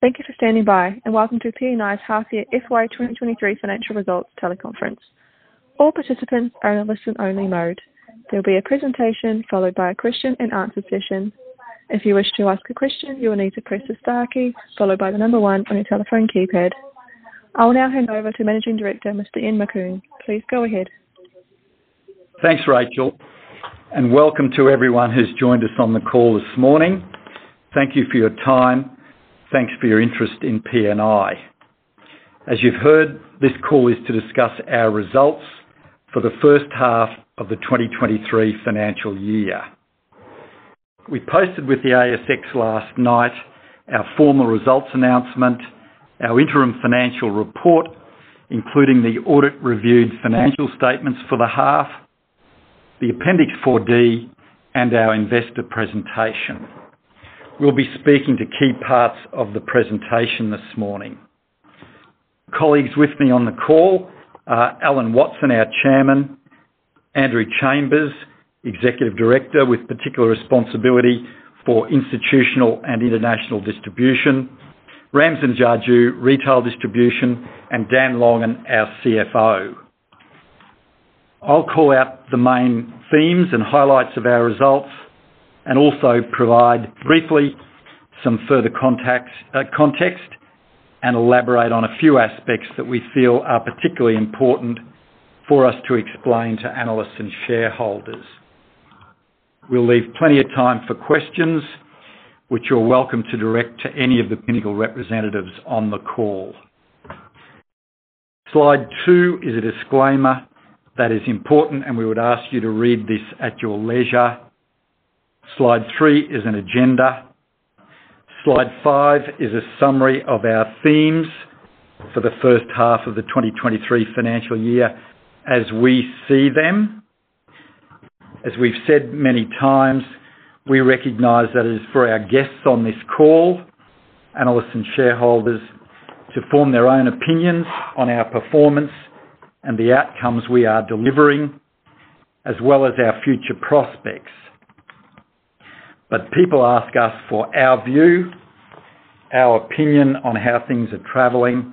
Thank you for standing by, and welcome to PNI's half year FY 2023 financial results teleconference. All participants are in a listen-only mode. There will be a presentation followed by a question and answer session. If you wish to ask a question, you will need to press the star key followed by the number one on your telephone keypad. I will now hand over to Managing Director, Mr. Ian Macoun. Please go ahead. Thanks, Rachel, and welcome to everyone who's joined us on the call this morning. Thank you for your time. Thanks for your interest in PNI. As you've heard, this call is to discuss our results for the first half of the 2023 financial year. We posted with the ASX last night our formal results announcement, our interim financial report, including the audit-reviewed financial statements for the half, the Appendix 4D, and our investor presentation. We'll be speaking to key parts of the presentation this morning. Colleagues with me on the call are Alan Watson, our Chairman, Andrew Chambers, Executive Director with particular responsibility for institutional and international distribution, Ramsin Jajoo, Retail Distribution, and Dan Longan, our CFO. I'll call out the main themes and highlights of our results and also provide briefly some further uh, context and elaborate on a few aspects that we feel are particularly important for us to explain to analysts and shareholders. We'll leave plenty of time for questions, which you're welcome to direct to any of the Pinnacle representatives on the call. Slide two is a disclaimer that is important, and we would ask you to read this at your leisure. Slide three is an agenda. Slide five is a summary of our themes for the first half of the 2023 financial year as we see them. As we've said many times, we recognize that it is for our guests on this call, analysts and shareholders, to form their own opinions on our performance and the outcomes we are delivering, as well as our future prospects. But people ask us for our view, our opinion on how things are traveling,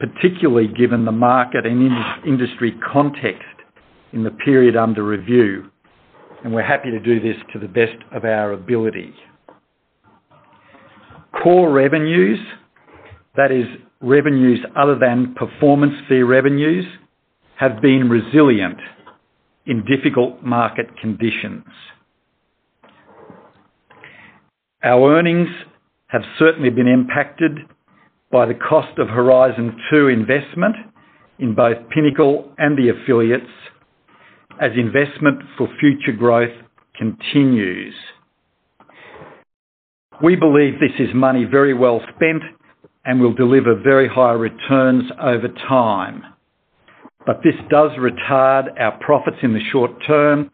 particularly given the market and industry context in the period under review, and we're happy to do this to the best of our ability. Core revenues, that is, revenues other than performance fee revenues, have been resilient in difficult market conditions. Our earnings have certainly been impacted by the cost of Horizon 2 investment in both Pinnacle and the affiliates as investment for future growth continues. We believe this is money very well spent and will deliver very high returns over time. But this does retard our profits in the short term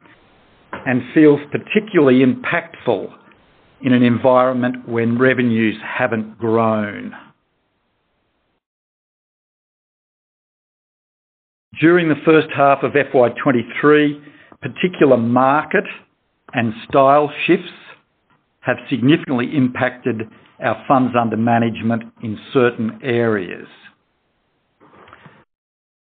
and feels particularly impactful in an environment when revenues haven't grown. During the first half of FY 2023, particular market and style shifts have significantly impacted our funds under management in certain areas.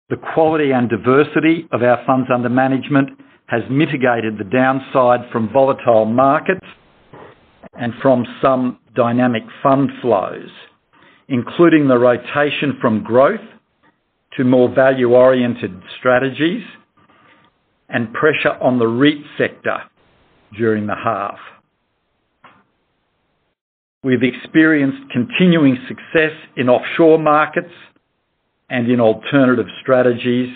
The quality and diversity of our funds under management has mitigated the downside from volatile markets and from some dynamic fund flows, including the rotation from growth to more value-oriented strategies and pressure on the REIT sector during the half. We've experienced continuing success in offshore markets and in alternative strategies,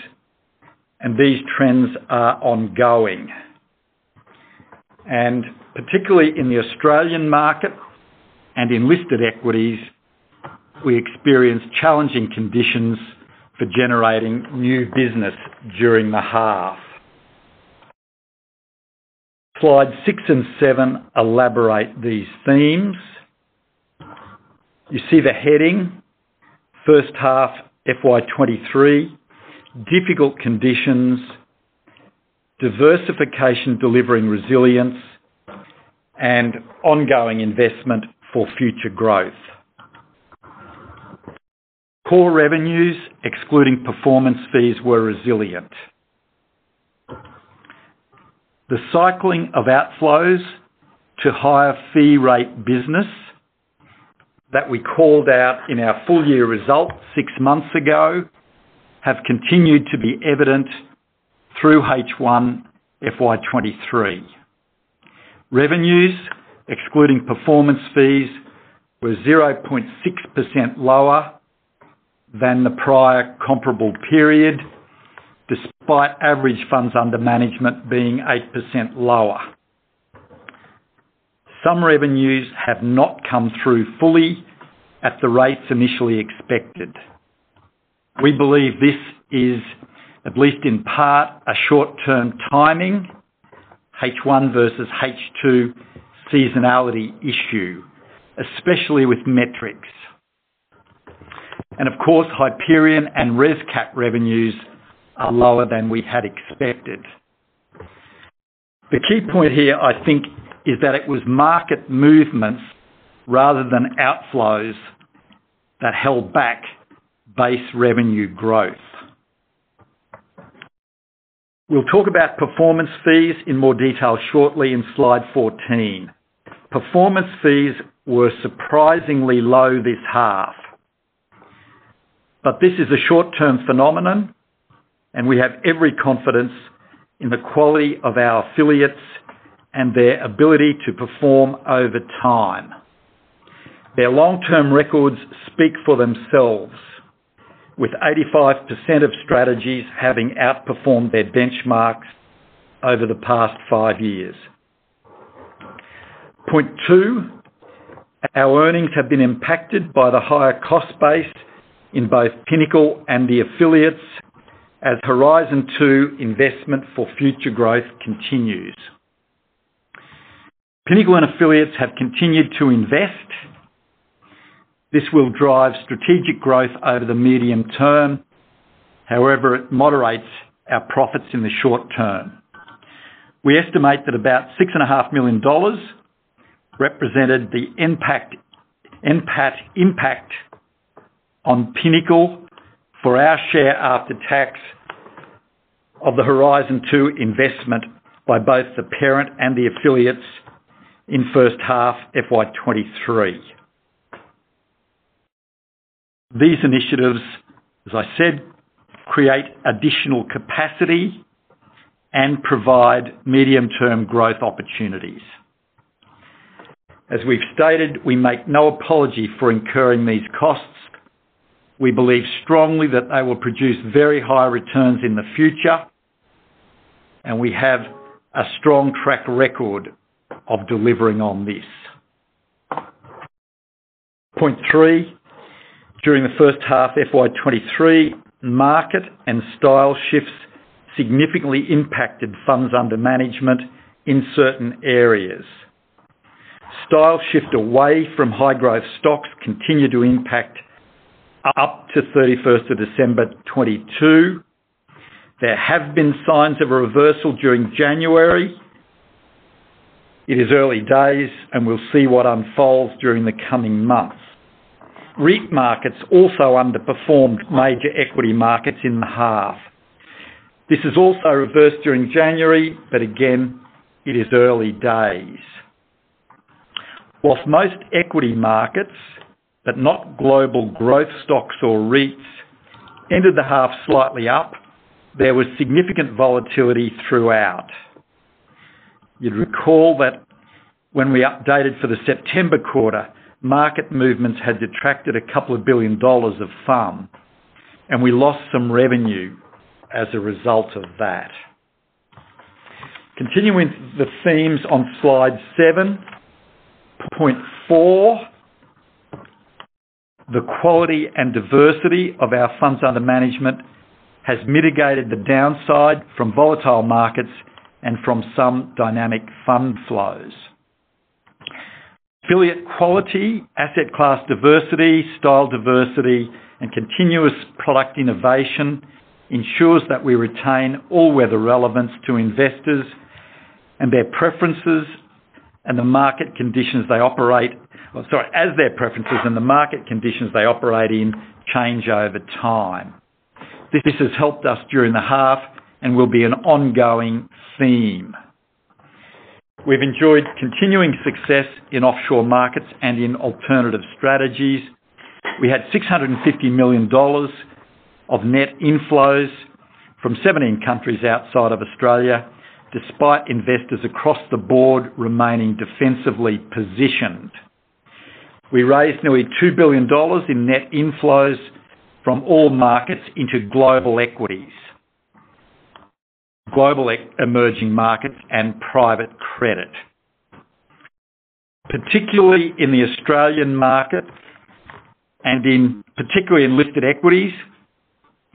and these trends are ongoing. Particularly in the Australian market and in listed equities, we experienced challenging conditions for generating new business during the half. Slide six and seven elaborate these themes. You see the heading, first half FY 2023, difficult conditions, diversification delivering resilience, and ongoing investment for future growth. Core revenues, excluding performance fees, were resilient. The cycling of outflows to higher fee rate business that we called out in our full year results six months ago have continued to be evident through H1 FY 2023. Revenues, excluding performance fees, were 0.6% lower than the prior comparable period, despite average funds under management being 8% lower. Some revenues have not come through fully at the rates initially expected. We believe this is, at least in part, a short-term timing, H1 versus H2 seasonality issue, especially with Metrics. And of course, Hyperion and ResCap revenues are lower than we had expected. The key point here, I think, is that it was market movements rather than outflows that held back base revenue growth. We'll talk about performance fees in more detail shortly in slide 14. Performance fees were surprisingly low this half. But this is a short-term phenomenon, and we have every confidence in the quality of our affiliates and their ability to perform over time. Their long-term records speak for themselves, with 85% of strategies having outperformed their benchmarks over the past five years. Point two, our earnings have been impacted by the higher cost base in both Pinnacle and the affiliates as Horizon 2 investment for future growth continues. Pinnacle and affiliates have continued to invest. This will drive strategic growth over the medium term. However, it moderates our profits in the short term. We estimate that about 6.5 million dollars represented the NPAT impact on Pinnacle for our share after tax of the Horizon 2 investment by both the parent and the affiliates in first half FY 2023. These initiatives, as I said, create additional capacity and provide medium-term growth opportunities. As we've stated, we make no apology for incurring these costs. We believe strongly that they will produce very high returns in the future, and we have a strong track record of delivering on this. Point three, during the first half FY 2023, market and style shifts significantly impacted funds under management in certain areas. Style shift away from high growth stocks continued to impact up to 31st of December 2022. There have been signs of a reversal during January. It is early days, and we'll see what unfolds during the coming months. REIT markets also underperformed major equity markets in the half. This has also reversed during January, but again, it is early days. Whilst most equity markets, but not global growth stocks or REITs, ended the half slightly up, there was significant volatility throughout. You'd recall that when we updated for the September quarter, market movements had detracted a couple of billion dollars of FUM, and we lost some revenue as a result of that. Continuing the themes on slide 7.4, Point the quality and diversity of our funds under management has mitigated the downside from volatile markets and from some dynamic fund flows. Affiliate quality, asset class diversity, style diversity, and continuous product innovation ensures that we retain all-weather relevance to investors and their preferences and the market conditions they operate well, sorry, as their preferences and the market conditions they operate in change over time. This has helped us during the half and will be an ongoing theme. We've enjoyed continuing success in offshore markets and in alternative strategies. We had 650 million dollars of net inflows from 17 countries outside of Australia, despite investors across the board remaining defensively positioned. We raised nearly 2 billion dollars in net inflows from all markets into global equities, global emerging markets, and private credit. Particularly in the Australian market and in particularly in listed equities,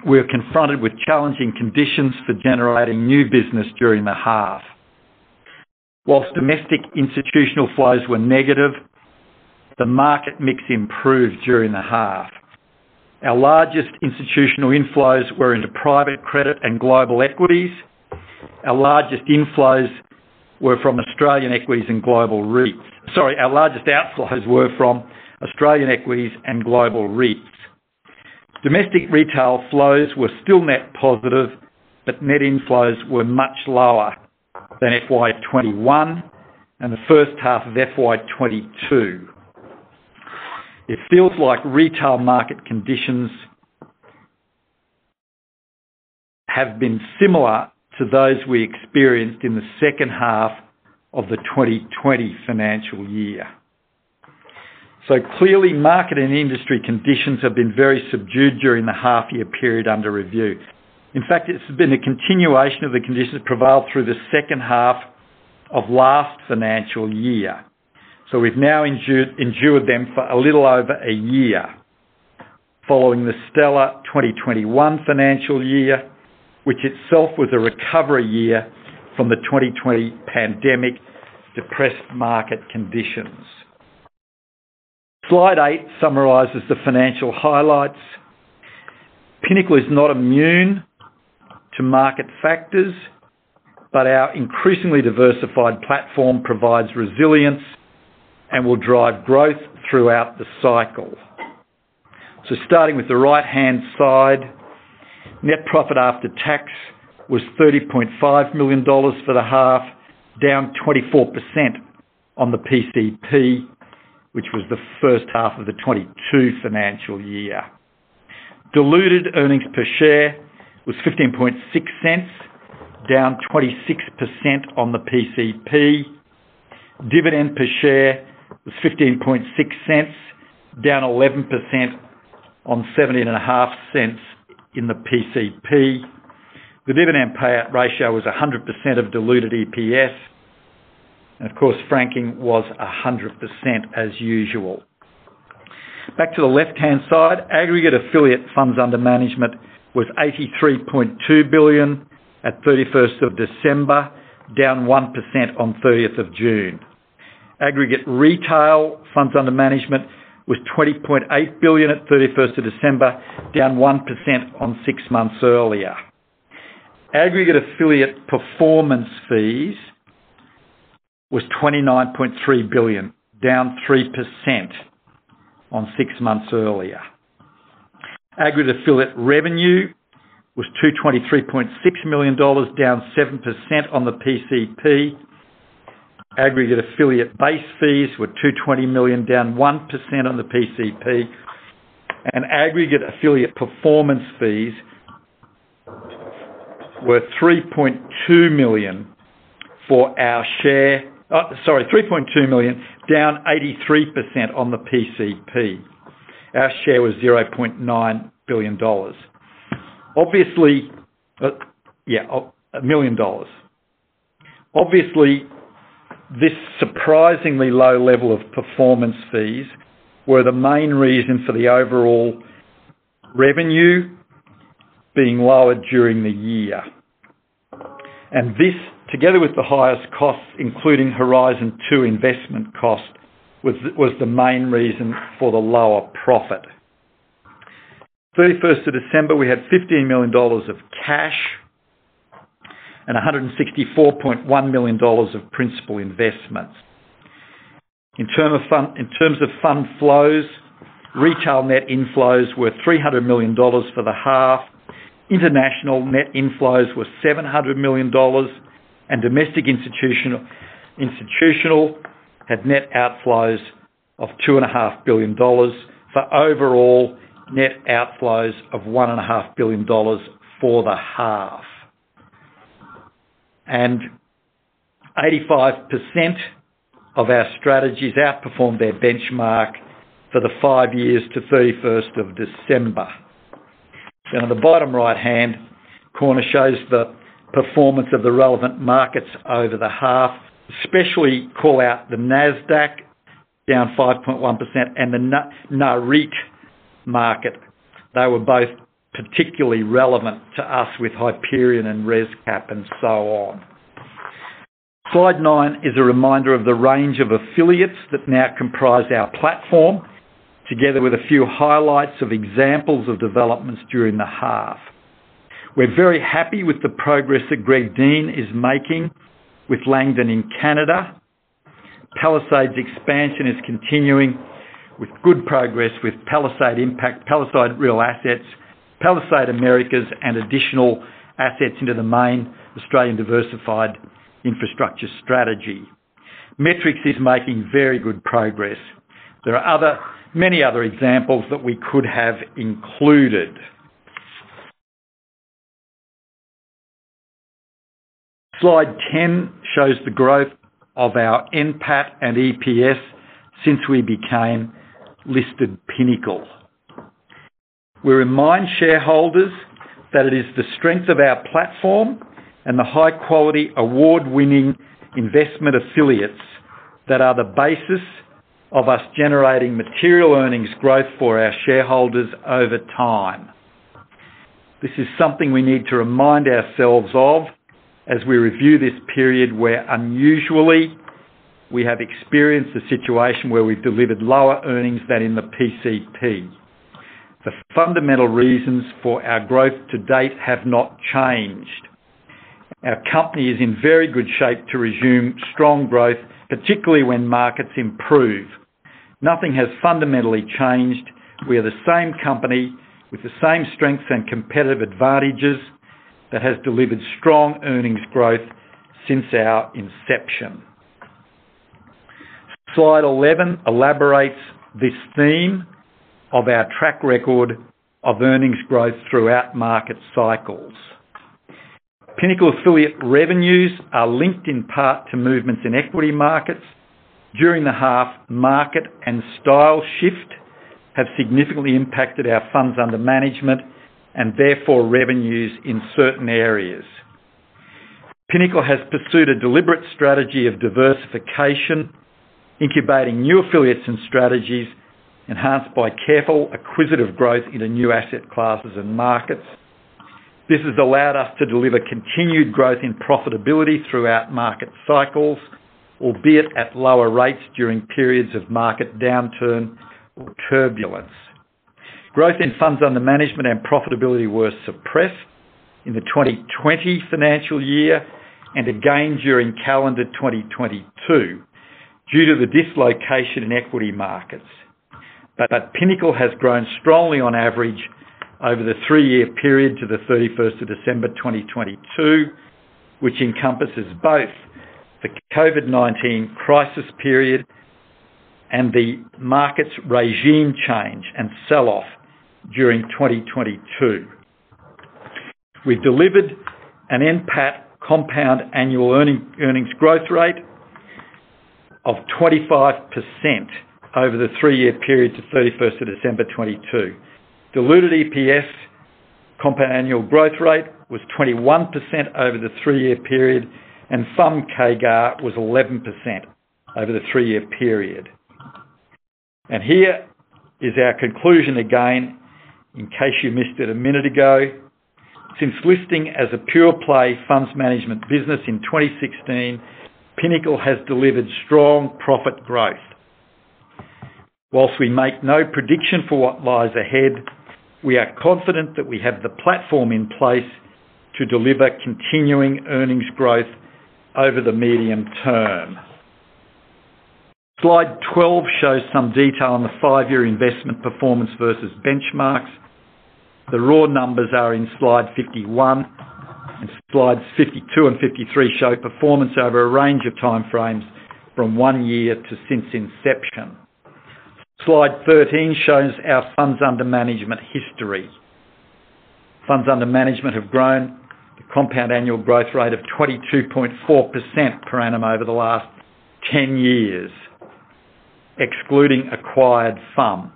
we're confronted with challenging conditions for generating new business during the half. Whilst domestic institutional flows were negative, the market mix improved during the half. Our largest institutional inflows were into private credit and global equities. Our largest inflows were from Australian equities and global REITs. Sorry, our largest outflows were from Australian equities and global REITs. Domestic retail flows were still net positive, but net inflows were much lower than FY 2021 and the first half of FY 2022. It feels like retail market conditions have been similar to those we experienced in the second half of the 2020 financial year. So clearly, market and industry conditions have been very subdued during the half-year period under review. In fact, it's been a continuation of the conditions prevailed through the second half of last financial year. So we've now endured them for a little over a year following the stellar 2021 financial year, which itself was a recovery year from the 2020 pandemic depressed market conditions. Slide eight summarizes the financial highlights. Pinnacle is not immune to market factors, but our increasingly diversified platform provides resilience and will drive growth throughout the cycle. So starting with the right-hand side, net profit after tax was 30.5 million dollars for the half, down 24% on the PCP, which was the first half of the 2022 financial year. Diluted earnings per share was 0.156, down 26% on the PCP. Dividend per share was 0.156, down 11% on 0.175 in the PCP. The dividend payout ratio was 100% of diluted EPS. Of course, franking was 100% as usual. Back to the left-hand side, aggregate affiliate funds under management was 83.2 billion at 31st of December, down 1% on 30th of June. Aggregate retail funds under management was 20.8 billion at 31st of December, down 1% on six months earlier. Aggregate affiliate performance fees was 29.3 billion, down 3% on six months earlier. Aggregate affiliate revenue was 223.6 million dollars, down 7% on the PCP. Aggregate affiliate base fees were 220 million, down 1% on the PCP. And aggregate affiliate performance fees were 3.2 million for our share. Uh, sorry, 3.2 million, down 83% on the PCP. Our share was 0.9 billion dollars. Obviously, uh, yeah, 1 million dollars. Obviously, this surprisingly low level of performance fees were the main reason for the overall revenue being lower during the year. And this, together with the highest costs, including Horizon 2 investment cost, was the main reason for the lower profit. 31st of December, we had 15 million dollars of cash and 164.1 million dollars of principal investments. In terms of fund flows, retail net inflows were 300 million dollars for the half. International net inflows were 700 million dollars, and domestic institutional had net outflows of 2.5 billion dollars for overall net outflows of 1.5 billion dollars for the half. 85% of our strategies outperformed their benchmark for the five years to 31st of December. And on the bottom right-hand corner shows the performance of the relevant markets over the half, especially call out the Nasdaq, down 5.1%, and the Nareit market. They were both particularly relevant to us with Hyperion and ResCap and so on. Slide nine is a reminder of the range of affiliates that now comprise our platform, together with a few highlights of examples of developments during the half. We're very happy with the progress that Greg Dean is making with Langdon in Canada. Palisade's expansion is continuing with good progress with Palisade Impact, Palisade Real Assets, Palisade Americas, and additional assets into the main Australian diversified infrastructure strategy. Metrics is making very good progress. There are other many other examples that we could have included. Slide 10 shows the growth of our NPAT and EPS since we became listed Pinnacle. We remind shareholders that it is the strength of our platform and the high-quality, award-winning investment affiliates that are the basis of us generating material earnings growth for our shareholders over time. This is something we need to remind ourselves of as we review this period where unusually we have experienced a situation where we've delivered lower earnings than in the PCP. The fundamental reasons for our growth to date have not changed. Our company is in very good shape to resume strong growth, particularly when markets improve. Nothing has fundamentally changed. We are the same company with the same strengths and competitive advantages that has delivered strong earnings growth since our inception. Slide 11 elaborates this theme of our track record of earnings growth throughout market cycles. Pinnacle affiliate revenues are linked in part to movements in equity markets. During the half, market and style shift have significantly impacted our funds under management and therefore revenues in certain areas. Pinnacle has pursued a deliberate strategy of diversification, incubating new affiliates and strategies enhanced by careful acquisitive growth into new asset classes and markets. This has allowed us to deliver continued growth in profitability throughout market cycles, albeit at lower rates during periods of market downturn or turbulence. Growth in funds under management and profitability were suppressed in the 2020 financial year and again during calendar 2022 due to the dislocation in equity markets. Pinnacle has grown strongly on average over the three-year period to the 31st of December 2022, which encompasses both the COVID-19 crisis period and the market's regime change and sell-off during 2022. We've delivered an NPAT compound annual earnings growth rate of 25% over the three-year period to 31st of December 2022. Diluted EPS compound annual growth rate was 21% over the three-year period, and FUM CAGR was 11% over the three-year period. And here is our conclusion again, in case you missed it a minute ago. Since listing as a pure-play funds management business in 2016, Pinnacle has delivered strong profit growth. Whilst we make no prediction for what lies ahead, we are confident that we have the platform in place to deliver continuing earnings growth over the medium term. Slide 12 shows some detail on the five-year investment performance versus benchmarks. The raw numbers are in slide 51, and slides 52 and 53 show performance over a range of time frames from one year to since inception. Slide 13 shows our funds under management history. Funds under management have grown a compound annual growth rate of 22.4% per annum over the last 10 years, excluding acquired FUM.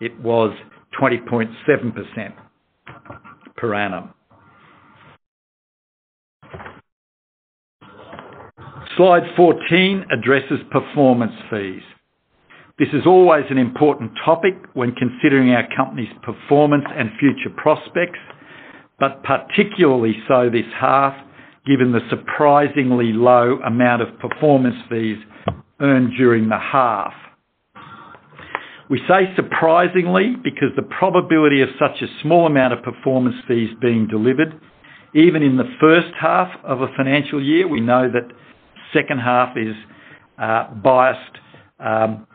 It was 20.7% per annum. Slide 14 addresses performance fees. This is always an important topic when considering our company's performance and future prospects, but particularly so this half, given the surprisingly low amount of performance fees earned during the half. We say surprisingly because the probability of such a small amount of performance fees being delivered, even in the first half of a financial year, we know that second half is uh, biased um,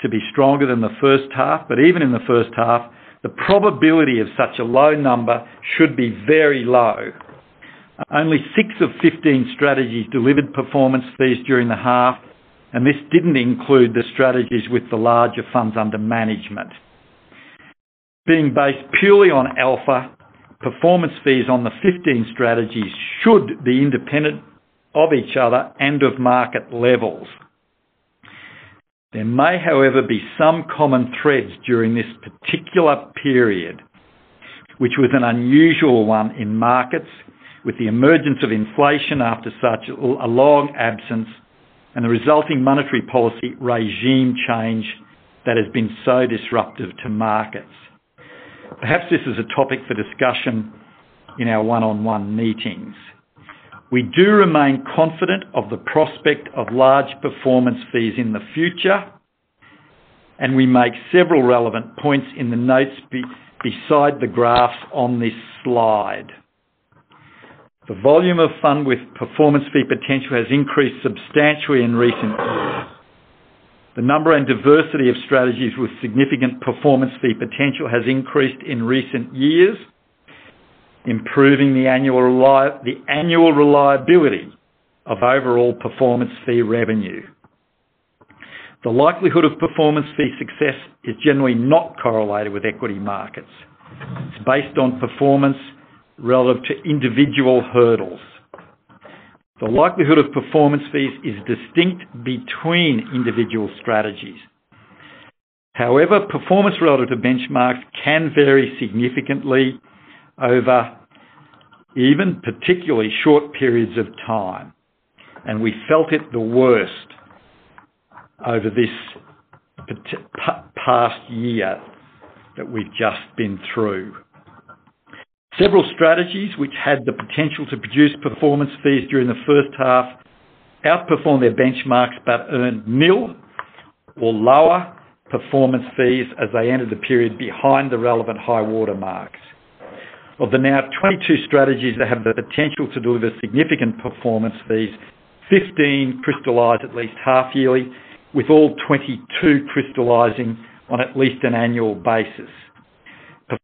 to be stronger than the first half. But even in the first half, the probability of such a low number should be very low. Only six of 15 strategies delivered performance fees during the half, and this didn't include the strategies with the larger funds under management. Being based purely on alpha, performance fees on the 15 strategies should be independent of each other and of market levels. There may, however, be some common threads during this particular period, which was an unusual one in markets with the emergence of inflation after such a long absence and the resulting monetary policy regime change that has been so disruptive to markets. Perhaps this is a topic for discussion in our one-on-one meetings. We do remain confident of the prospect of large performance fees in the future, and we make several relevant points in the notes beside the graphs on this slide. The volume of fund with performance fee potential has increased substantially in recent years. The number and diversity of strategies with significant performance fee potential has increased in recent years, improving the annual reliability of overall performance fee revenue. The likelihood of performance fee success is generally not correlated with equity markets. It's based on performance relative to individual hurdles. The likelihood of performance fees is distinct between individual strategies. However, performance relative to benchmarks can vary significantly over even particularly short periods of time, and we felt it the worst over this past year that we've just been through. Several strategies which had the potential to produce performance fees during the first half outperformed their benchmarks but earned nil or lower performance fees as they entered the period behind the relevant high-water marks. Of the now 22 strategies that have the potential to deliver significant performance fees, 15 crystallize at least half-yearly, with all 22 crystallizing on at least an annual basis.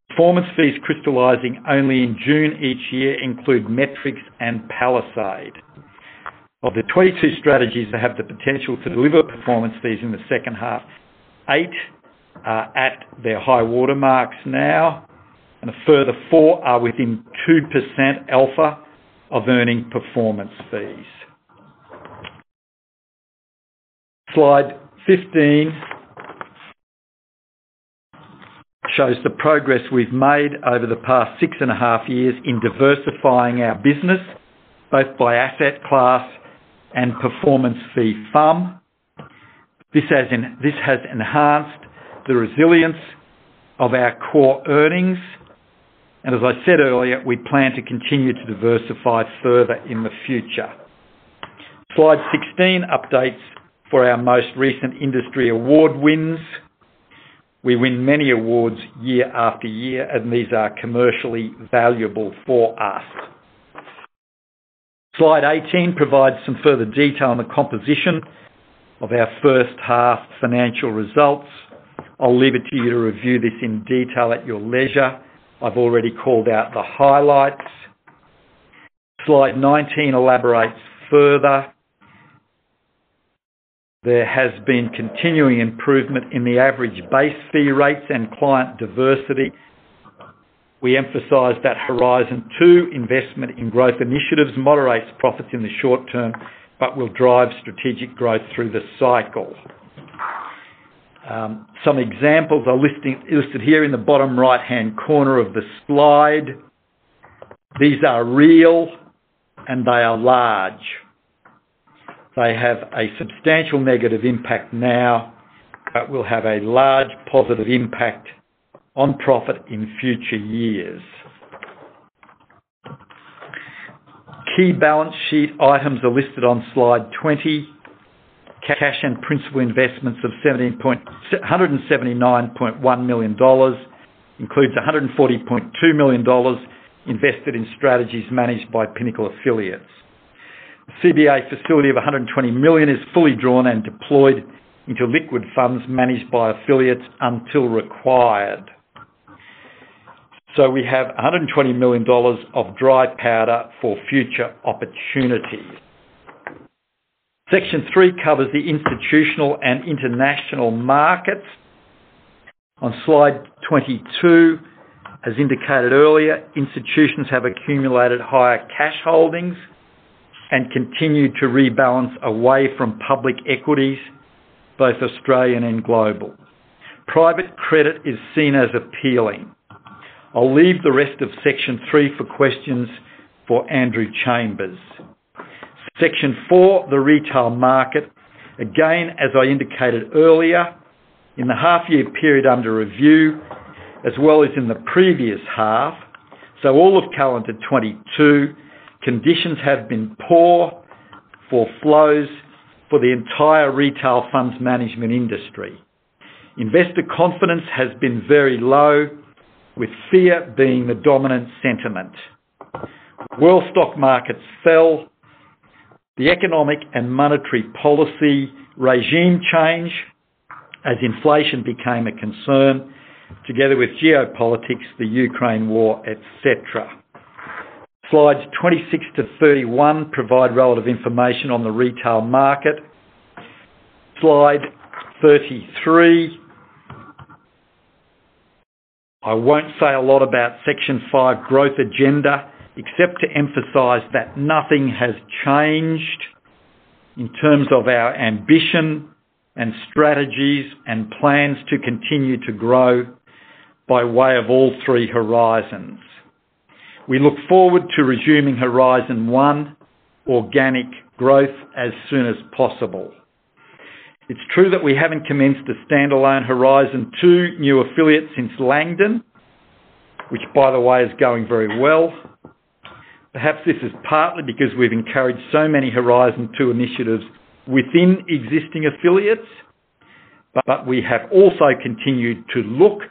Performance fees crystallizing only in June each year include Metrics and Palisade. Of the 22 strategies that have the potential to deliver performance fees in the second half, eight are at their high-water marks now, and a further four are within 2% alpha of earning performance fees. Slide 15 shows the progress we've made over the past six and a half years in diversifying our business, both by asset class and performance fee FUM. This has enhanced the resilience of our core earnings, as I said earlier, we plan to continue to diversify further in the future. Slide 16 updates for our most recent industry award wins. We win many awards year after year, and these are commercially valuable for us. Slide 18 provides some further detail on the composition of our first half financial results. I'll leave it to you to review this in detail at your leisure. I've already called out the highlights. Slide 19 elaborates further. There has been continuing improvement in the average base fee rates and client diversity. We emphasize that Horizon 2 investment in growth initiatives moderates profits in the short term, but will drive strategic growth through the cycle. Um, some examples are listed here in the bottom right-hand corner of the slide. These are real, and they are large. They have a substantial negative impact now, but will have a large positive impact on profit in future years. Key balance sheet items are listed on slide 20. Cash and principal investments of 179.1 million dollars includes 140.2 million dollars invested in strategies managed by Pinnacle affiliates. The CBA facility of 120 million is fully drawn and deployed into liquid funds managed by affiliates until required. So we have 120 million dollars of dry powder for future opportunities. Section three covers the institutional and international markets. On slide 22, as indicated earlier, institutions have accumulated higher cash holdings and continue to rebalance away from public equities, both Australian and global. Private credit is seen as appealing. I'll leave the rest of section three for questions for Andrew Chambers. Section four, the retail market. Again, as I indicated earlier, in the half year period under review, as well as in the previous half, so all of calendar 2022, conditions have been poor for flows for the entire retail funds management industry. Investor confidence has been very low, with fear being the dominant sentiment. World stock markets fell. The economic and monetary policy regime change as inflation became a concern, together with geopolitics, the Ukraine war, etc. Slides 26 to 31 provide relative information on the retail market. Slide 33. I won't say a lot about section five growth agenda, except to emphasize that nothing has changed in terms of our ambition and strategies and plans to continue to grow by way of all three horizons. We look forward to resuming Horizon 1 organic growth as soon as possible. It's true that we haven't commenced a standalone Horizon 2 new affiliate since Langdon, which by the way, is going very well. Perhaps this is partly because we've encouraged so many Horizon 2 initiatives within existing affiliates, but we have also continued to look,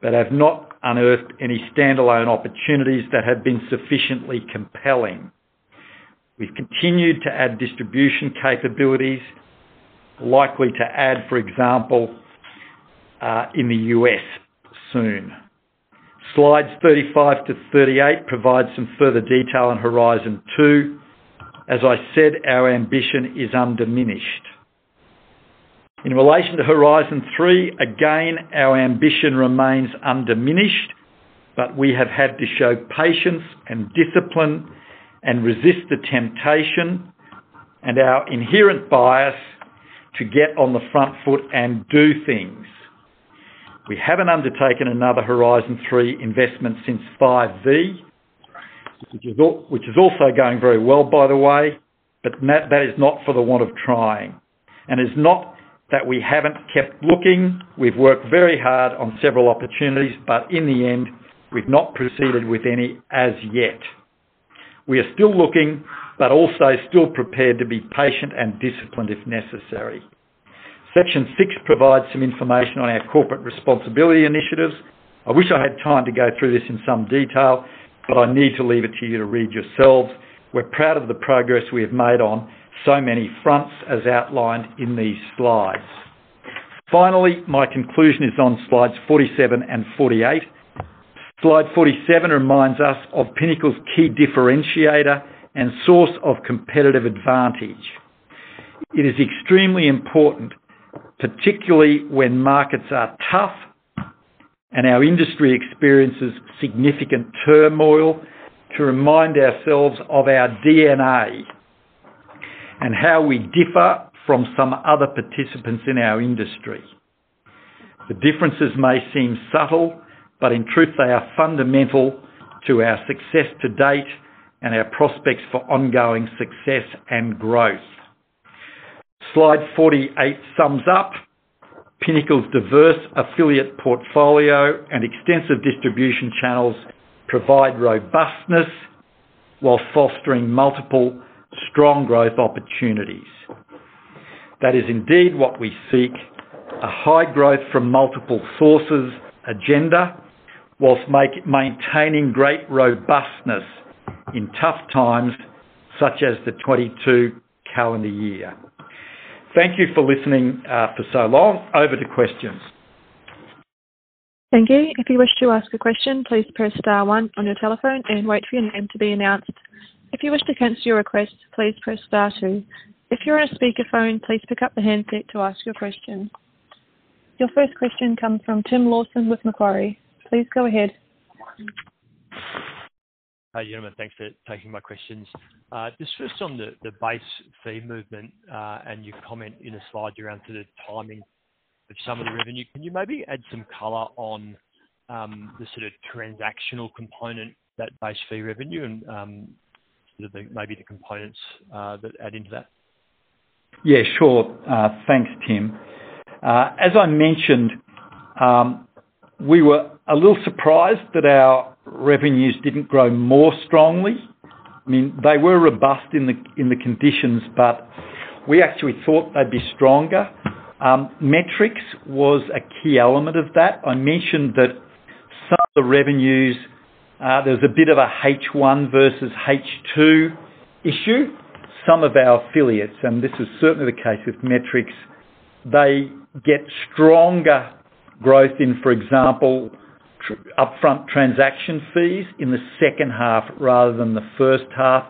but have not unearthed any standalone opportunities that have been sufficiently compelling. We've continued to add distribution capabilities, likely to add, for example, uh, in the U.S. soon. Slides 35 to 38 provide some further detail on Horizon 2. As I said, our ambition is undiminished. In relation to Horizon 3, again, our ambition remains undiminished, but we have had to show patience and discipline and resist the temptation and our inherent bias to get on the front foot and do things. We haven't undertaken another Horizon 3 investment since Five V, which is also going very well, by the way, but that is not for the want of trying. And it's not that we haven't kept looking. We've worked very hard on several opportunities, but in the end, we've not proceeded with any as yet. We are still looking, but also still prepared to be patient and disciplined if necessary. Section six provides some information on our corporate responsibility initiatives. I wish I had time to go through this in some detail, but I need to leave it to you to read yourselves. We're proud of the progress we have made on so many fronts as outlined in these slides. Finally, my conclusion is on slides 47 and 48. Slide 47 reminds us of Pinnacle's key differentiator and source of competitive advantage. It is extremely important, particularly when markets are tough and our industry experiences significant turmoil, to remind ourselves of our DNA and how we differ from some other participants in our industry. The differences may seem subtle, but in truth, they are fundamental to our success to date and our prospects for ongoing success and growth. Slide 48 sums up Pinnacle's diverse affiliate portfolio and extensive distribution channels provide robustness while fostering multiple strong growth opportunities. That is indeed what we seek, a high growth from multiple sources agenda, whilst maintaining great robustness in tough times such as the 2022 calendar year. Thank you for listening uh, for so long. Over to questions. Thank you. If you wish to ask a question, please press star one on your telephone and wait for your name to be announced. If you wish to cancel your request, please press star two. If you're on a speakerphone, please pick up the handset to ask your question. Your first question comes from Tim Lawson with Macquarie. Please go ahead. Hi, gentlemen. Thanks for taking my questions. Uh, just first on the base fee movement, uh, and your comment in the slide around sort of timing of some of the revenue. Can you maybe add some color on um, the sort of transactional component, that base fee revenue and um, maybe the components uh, that add into that? Yeah, sure. Thanks, Tim. As I mentioned, um, we were a little surprised that our revenues didn't grow more strongly. I mean, they were robust in the in the conditions, but we actually thought they'd be stronger. Um, metrics was a key element of that. I mentioned that some of the revenues, uh, there's a bit of a H1 versus H2 issue. Some of our affiliates, and this is certainly the case with Metrics, they get stronger growth in, for example, upfront transaction fees in the second half rather than the first half.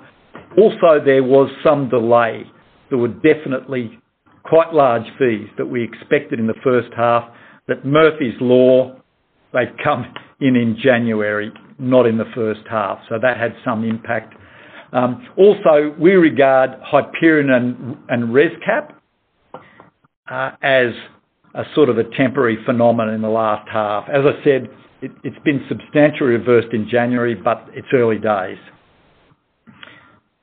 Also, there was some delay. There were definitely quite large fees that we expected in the first half that Murphy's Law, they've come in in January, not in the first half. So that had some impact. Um, also, we regard Hyperion and ResCap uh, as a sort of a temporary phenomenon in the last half. As I said, it's been substantially reversed in January, but it's early days.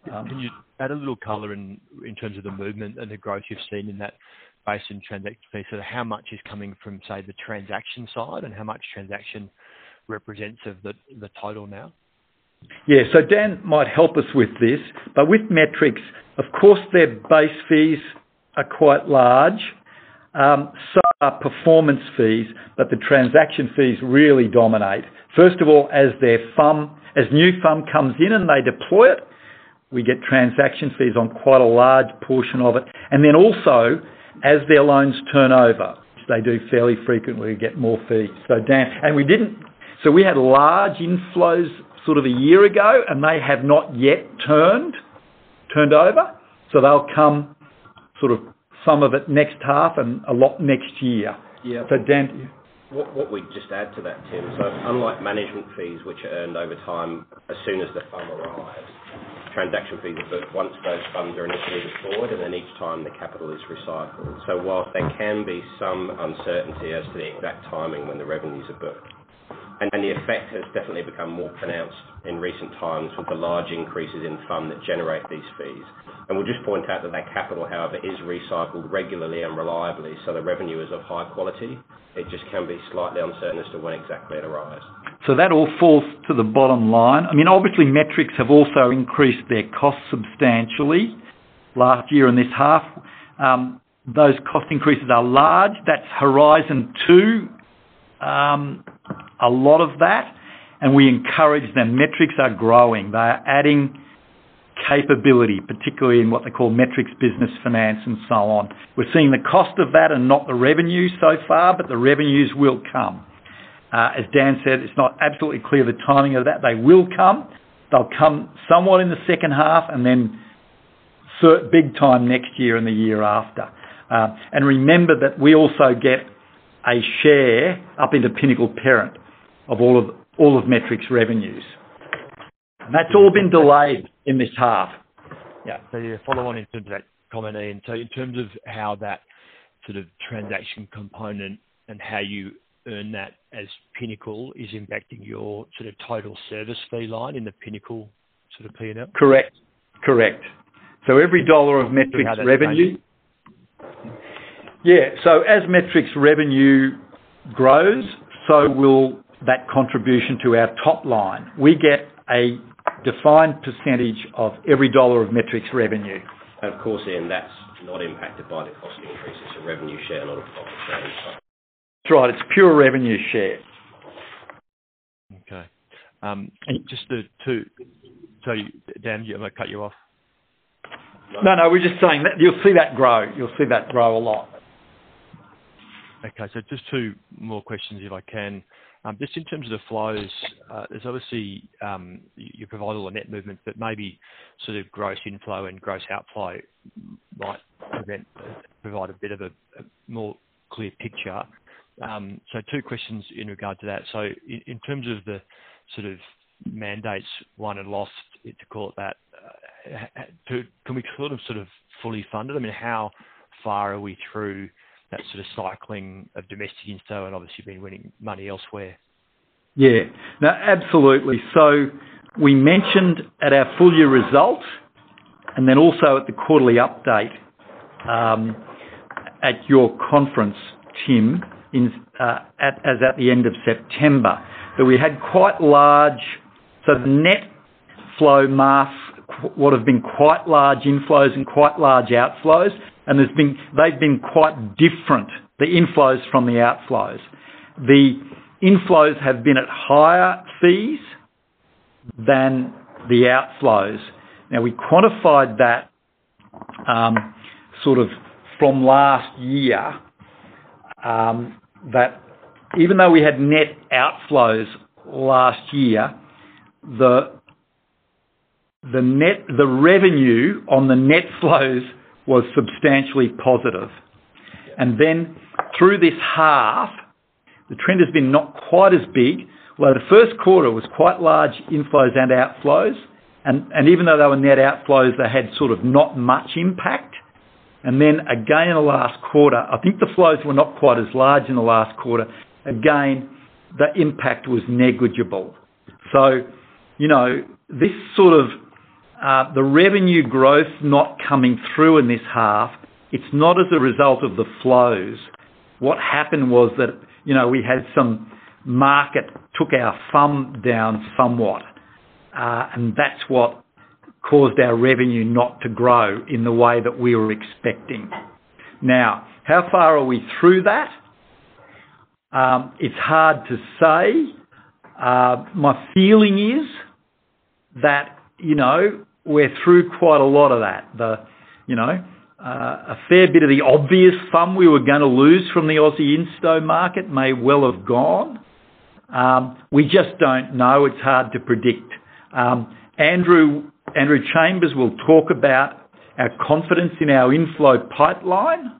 Can you add a little color in terms of the movement and the growth you've seen in that base and transaction fee? So how much is coming from, say, the transaction side, and how much transaction represents of the the total now? Yeah. So Dan might help us with this, but with Metrics, of course, their base fees are quite large. Um, so are performance fees, but the transaction fees really dominate. First of all, as their FUM, as new FUM comes in and they deploy it, we get transaction fees on quite a large portion of it. And then also, as their loans turn over, which they do fairly frequently, we get more fees. So Dan. And we didn't, so we had large inflows sort of a year ago, and they have not yet turned over. So they'll come sort of some of it next half and a lot next year. Yeah. So Dan. What what we'd just add to that, Tim, so unlike management fees, which are earned over time as soon as the fund arrives, transaction fees are booked once those funds are initially deployed, and then each time the capital is recycled. So whilst there can be some uncertainty as to the exact timing when the revenues are booked, and the effect has definitely become more pronounced in recent times with the large increases in FUM that generate these fees. And we'll just point out that that capital, however, is recycled regularly and reliably, so the revenue is of high quality. It just can be slightly uncertain as to when exactly it arrives. So that all falls to the bottom line. I mean, obviously, Metrics have also increased their costs substantially last year and this half. Um, those cost increases are large. That's Horizon 2, um, a lot of that, and we encourage them. Metrics are growing. They are adding capability, particularly in what they call metrics business finance and so on. We're seeing the cost of that and not the revenue so far, but the revenues will come. Uh, as Dan said, it's not absolutely clear the timing of that. They will come. They'll come somewhat in the second half and then big time next year and the year after. Uh, and remember that we also get a share up into Pinnacle Parent of all of all of Metrics revenues. And that's all been delayed in this half. Yeah. So yeah, follow on in terms of that comment, Ian. So in terms of how that sort of transaction component and how you earn that as Pinnacle is impacting your sort of total service fee line in the Pinnacle sort of P&L? Correct. Correct. So every dollar of Metrics revenue. Yeah. So as Metrics revenue grows, so will that contribution to our top line. We get a defined percentage of every dollar of Metrics revenue. Of course, Ian, that's not impacted by the cost increase. It's a revenue share, not a profit share. That's right. It's pure revenue share. Okay. Um, just the two. So, Dan, I'm going to cut you off. No, no, we're just saying that you'll see that grow. You'll see that grow a lot. Okay. So just two more questions, if I can. Um, just in terms of the flows, uh, there's obviously um, you provide all the net movement, but maybe sort of gross inflow and gross outflow might provide a bit of a more clear picture. Um, so two questions in regard to that. So in terms of the sort of mandates won and lost, to call it that, uh, can we sort of fully fund it? I mean, how far are we through that sort of cycling of domestic insto and obviously been winning money elsewhere. Yeah. No, absolutely. So we mentioned at our full year result and then also at the quarterly update um, at your conference, Tim, in, uh, at, as at the end of September, that we had quite large, so the net flow mass would have been quite large inflows and quite large outflows, and there's been they've been quite different, the inflows from the outflows. The inflows have been at higher fees than the outflows. Now, we quantified that um, sort of from last year, um, that even though we had net outflows last year, the the net the revenue on the net flows was substantially positive. And then through this half, the trend has been not quite as big. Well, the first quarter was quite large inflows and outflows, and, and even though they were net outflows, they had sort of not much impact. And then again in the last quarter, I think the flows were not quite as large in the last quarter. Again, the impact was negligible. So, you know, this sort of the revenue growth not coming through in this half, it's not as a result of the flows. What happened was that, you know, we had some market took our FUM down somewhat, uh, and that's what caused our revenue not to grow in the way that we were expecting. Now, how far are we through that? Um, it's hard to say. Uh, my feeling is that, you know, we're through quite a lot of that. The, you know, uh, a fair bit of the obvious FUM we were going to lose from the Aussie insto market may well have gone. Um, we just don't know. It's hard to predict. Um, Andrew Andrew Chambers will talk about our confidence in our inflow pipeline.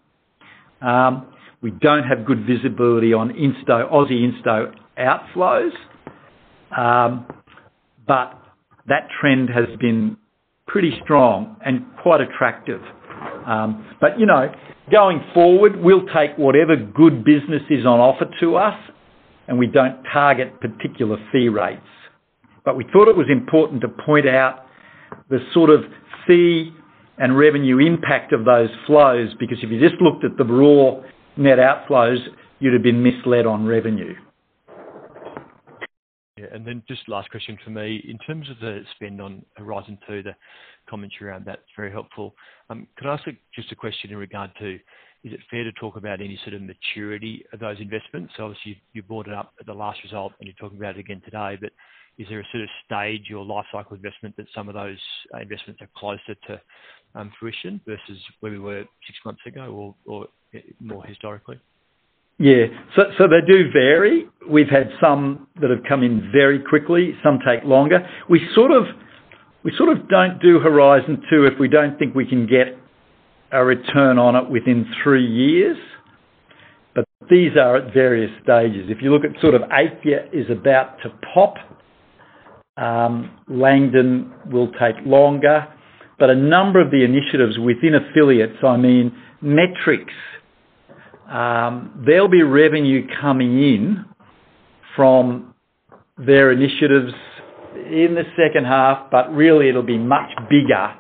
Um, we don't have good visibility on insto Aussie insto outflows, um, but that trend has been pretty strong and quite attractive. Um, but, you know, going forward, we'll take whatever good business is on offer to us, and we don't target particular fee rates. But we thought it was important to point out the sort of fee and revenue impact of those flows, because if you just looked at the raw net outflows, you'd have been misled on revenue. Yeah. And then just last question for me. In terms of the spend on Horizon 2, the commentary around that's very helpful. Um, could I ask just a question in regard to is it fair to talk about any sort of maturity of those investments? So obviously, you brought it up at the last result, and you're talking about it again today, but is there a sort of stage or life cycle investment that some of those uh, investments are closer to um, fruition versus where we were six months ago or eh, more historically? Yeah. So they do vary. We've had some that have come in very quickly, some take longer. We sort of we sort of don't do Horizon 2 if we don't think we can get a return on it within three years. But these are at various stages. If you look at sort of Aikya is about to pop. Um, Langdon will take longer. But a number of the initiatives within affiliates, I mean, Metrics, Um, there'll be revenue coming in from their initiatives in the second half, but really it'll be much bigger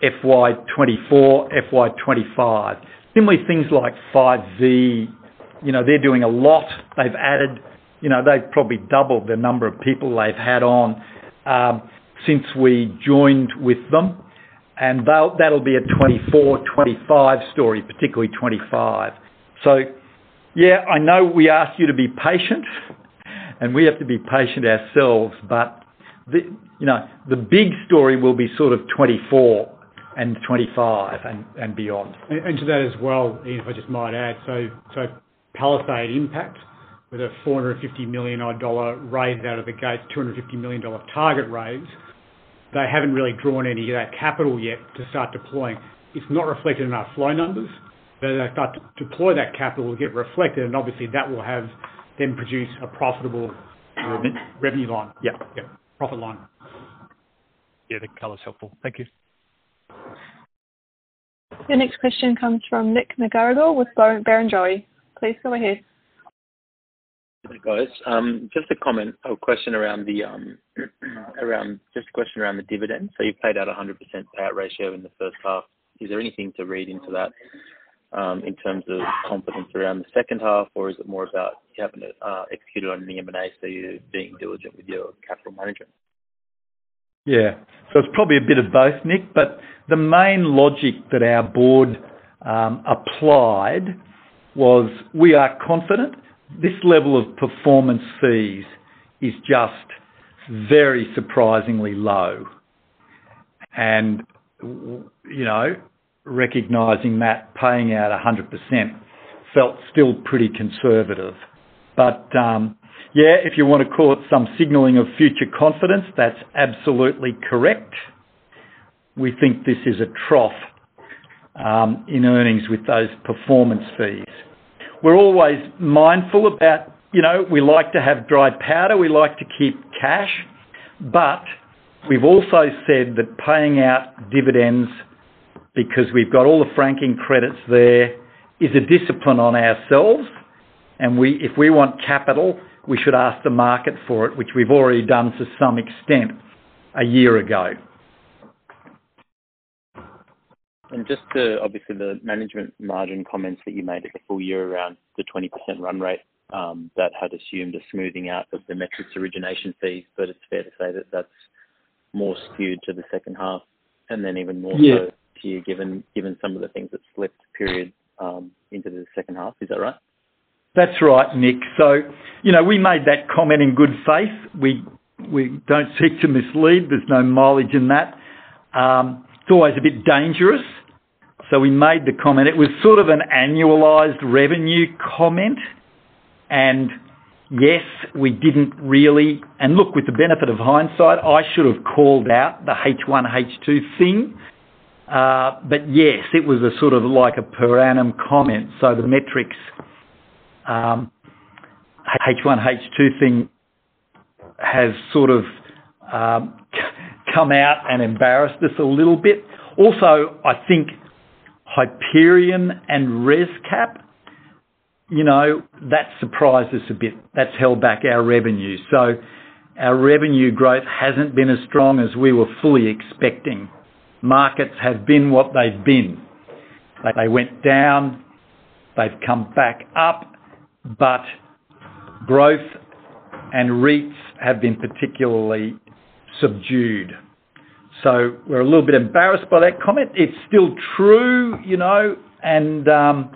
FY 2024, FY 2025. Similarly, things like Five V, you know, they're doing a lot. They've added, you know, they've probably doubled the number of people they've had on um, since we joined with them, and that'll be a 2024, 2025 story, particularly 2025. Yeah, I know we ask you to be patient, and we have to be patient ourselves, but the, you know, the big story will be sort of 2024 and 2025 and and beyond. And and to that as well, Ian, if I just might add, so, so Palisade Impact, with a 450 million dollar raise out of the gates, 250 million dollar target raise, they haven't really drawn any of that capital yet to start deploying. It's not reflected in our flow numbers, but as they start to deploy that capital, it will get reflected, and obviously that will have them produce a profitable uh, revenue line. Yeah. Yeah, profit line. Yeah, the color is helpful. Thank you. The next question comes from Nick McGarrigle with Barrenjoey. Please go ahead. Guys. Just a comment or question around the um, around just a question around the dividend. So You've paid out a 100% payout ratio in the first half. Is there anything to read into that, um, in terms of confidence around the second half, or is it more about you haven't executed on the M&A, so you're being diligent with your capital management? Yeah. So it's probably a bit of both, Nick, but the main logic that our board um, applied was we are confident this level of performance fees is just very surprisingly low. And, you know, recognizing that paying out 100% felt still pretty conservative. But um, yeah, if you want to call it some signaling of future confidence, that's absolutely correct. We think this is a trough in earnings with those performance fees. We're always mindful about, you know, we like to have dry powder, we like to keep cash, but we've also said that paying out dividends, because we've got all the franking credits there, is a discipline on ourselves, and we, if we want capital, we should ask the market for it, which we've already done to some extent a year ago. And just to, obviously, the management margin comments that you made at the full year around the 20% run rate, um, that had assumed a smoothing out of the Metrics origination fees, but it's fair to say that that's more skewed to the second half, and then even more so. To you, given given some of the things that slipped period, um, into the second half. Is that right? That's right, Nick. So, you know, we made that comment in good faith. We we don't seek to mislead. There's no mileage in that. It's always a bit dangerous, so we made the comment. It was sort of an annualized revenue comment, and yes, we didn't really. And look, with the benefit of hindsight, I should have called out the H1, H2 thing. Uh, but yes, it was a sort of like a per annum comment. So the Metrics H1, H2 thing has sort of come out and embarrassed us a little bit. Also, I think Hyperion and ResCap, you know, that surprised us a bit. That's held back our revenue. So our revenue growth hasn't been as strong as we were fully expecting. Markets have been what they've been. They went down, they've come back up, but growth and REITs have been particularly subdued. So we're a little bit embarrassed by that comment. It's still true, you know, and um,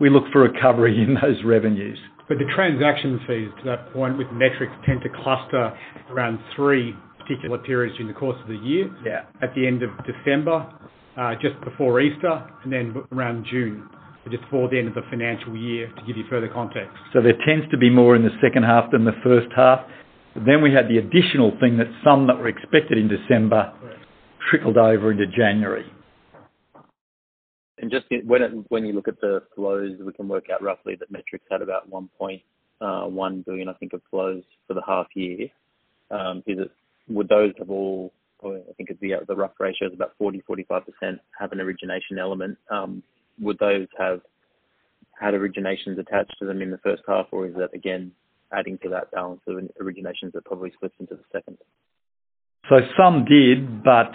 we look for recovery in those revenues. But the transaction fees, to that point, with Metrics, tend to cluster around three particular periods during the course of the year. Yeah. At the end of December, uh, just before Easter, and then around June, just before the end of the financial year, to give you further context. So there tends to be more in the second half than the first half. Then we had the additional thing that some that were expected in December trickled over into January. And just when it, when you look at the flows, we can work out roughly that Metrics had about 1.1 billion, I think, of flows for the half year. Um, is it, would those have all, I think the rough ratio is about 40%-45% have an origination element. Um, Would those have had originations attached to them in the first half, or is that, again, adding to that balance of originations that probably slips into the second? So some did, but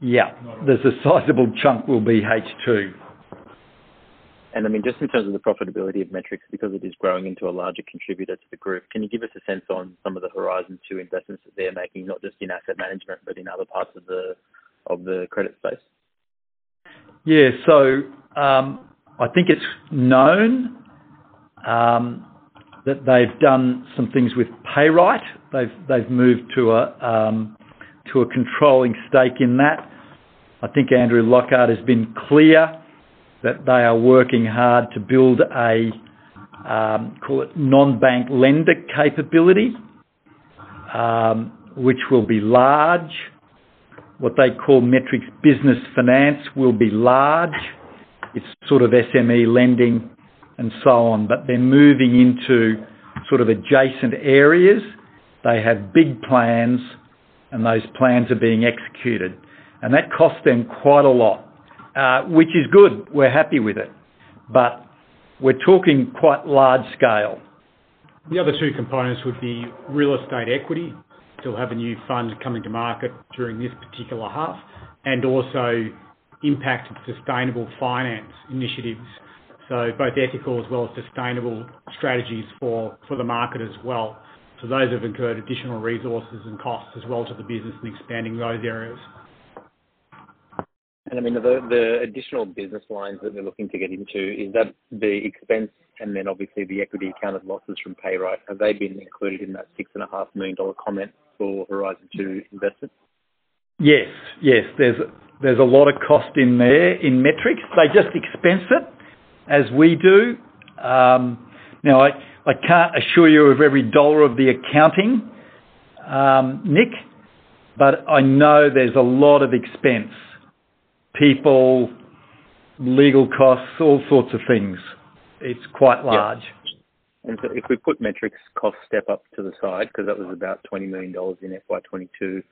yeah, there's a sizable chunk will be H2. And I mean, just in terms of the profitability of Metrics, because it is growing into a larger contributor to the group, can you give us a sense on some of the Horizon 2 investments that they're making, not just in asset management, but in other parts of the credit space? Yeah. So, um, I think it's known um, that they've done some things with PayRight. They've they've moved to a um, to a controlling stake in that. I think Andrew Lockhart has been clear that they are working hard to build a call it non-bank lender capability, which will be large. What they call Metrics Business Finance will be large. It's sort of SME lending and so on, but they're moving into sort of adjacent areas. They have big plans, and those plans are being executed, and that costs them quite a lot, uh, which is good. We're happy with it, but we're talking quite large scale. The other two components would be real estate equity. Still have a new fund coming to market during this particular half, and also impact of sustainable finance initiatives. So both ethical as well as sustainable strategies for the market as well. So those have incurred additional resources and costs as well to the business in expanding those areas. And I mean, the additional business lines that they're looking to get into, is that the expense and then obviously the equity accounted losses from PayRight, have they been included in that 6.5 million dollar comment for Horizon 2 investment? Yes. Yes, there's there's a lot of cost in there in Metrics. They just expense it, as we do. Um, Now, I I can't assure you of every dollar of the accounting, um, Nick, but I know there's a lot of expense. People, legal costs, all sorts of things. It's quite large. Yeah. And so if we put Metrics cost step up to the side, because that was about 20 million dollars in FY22,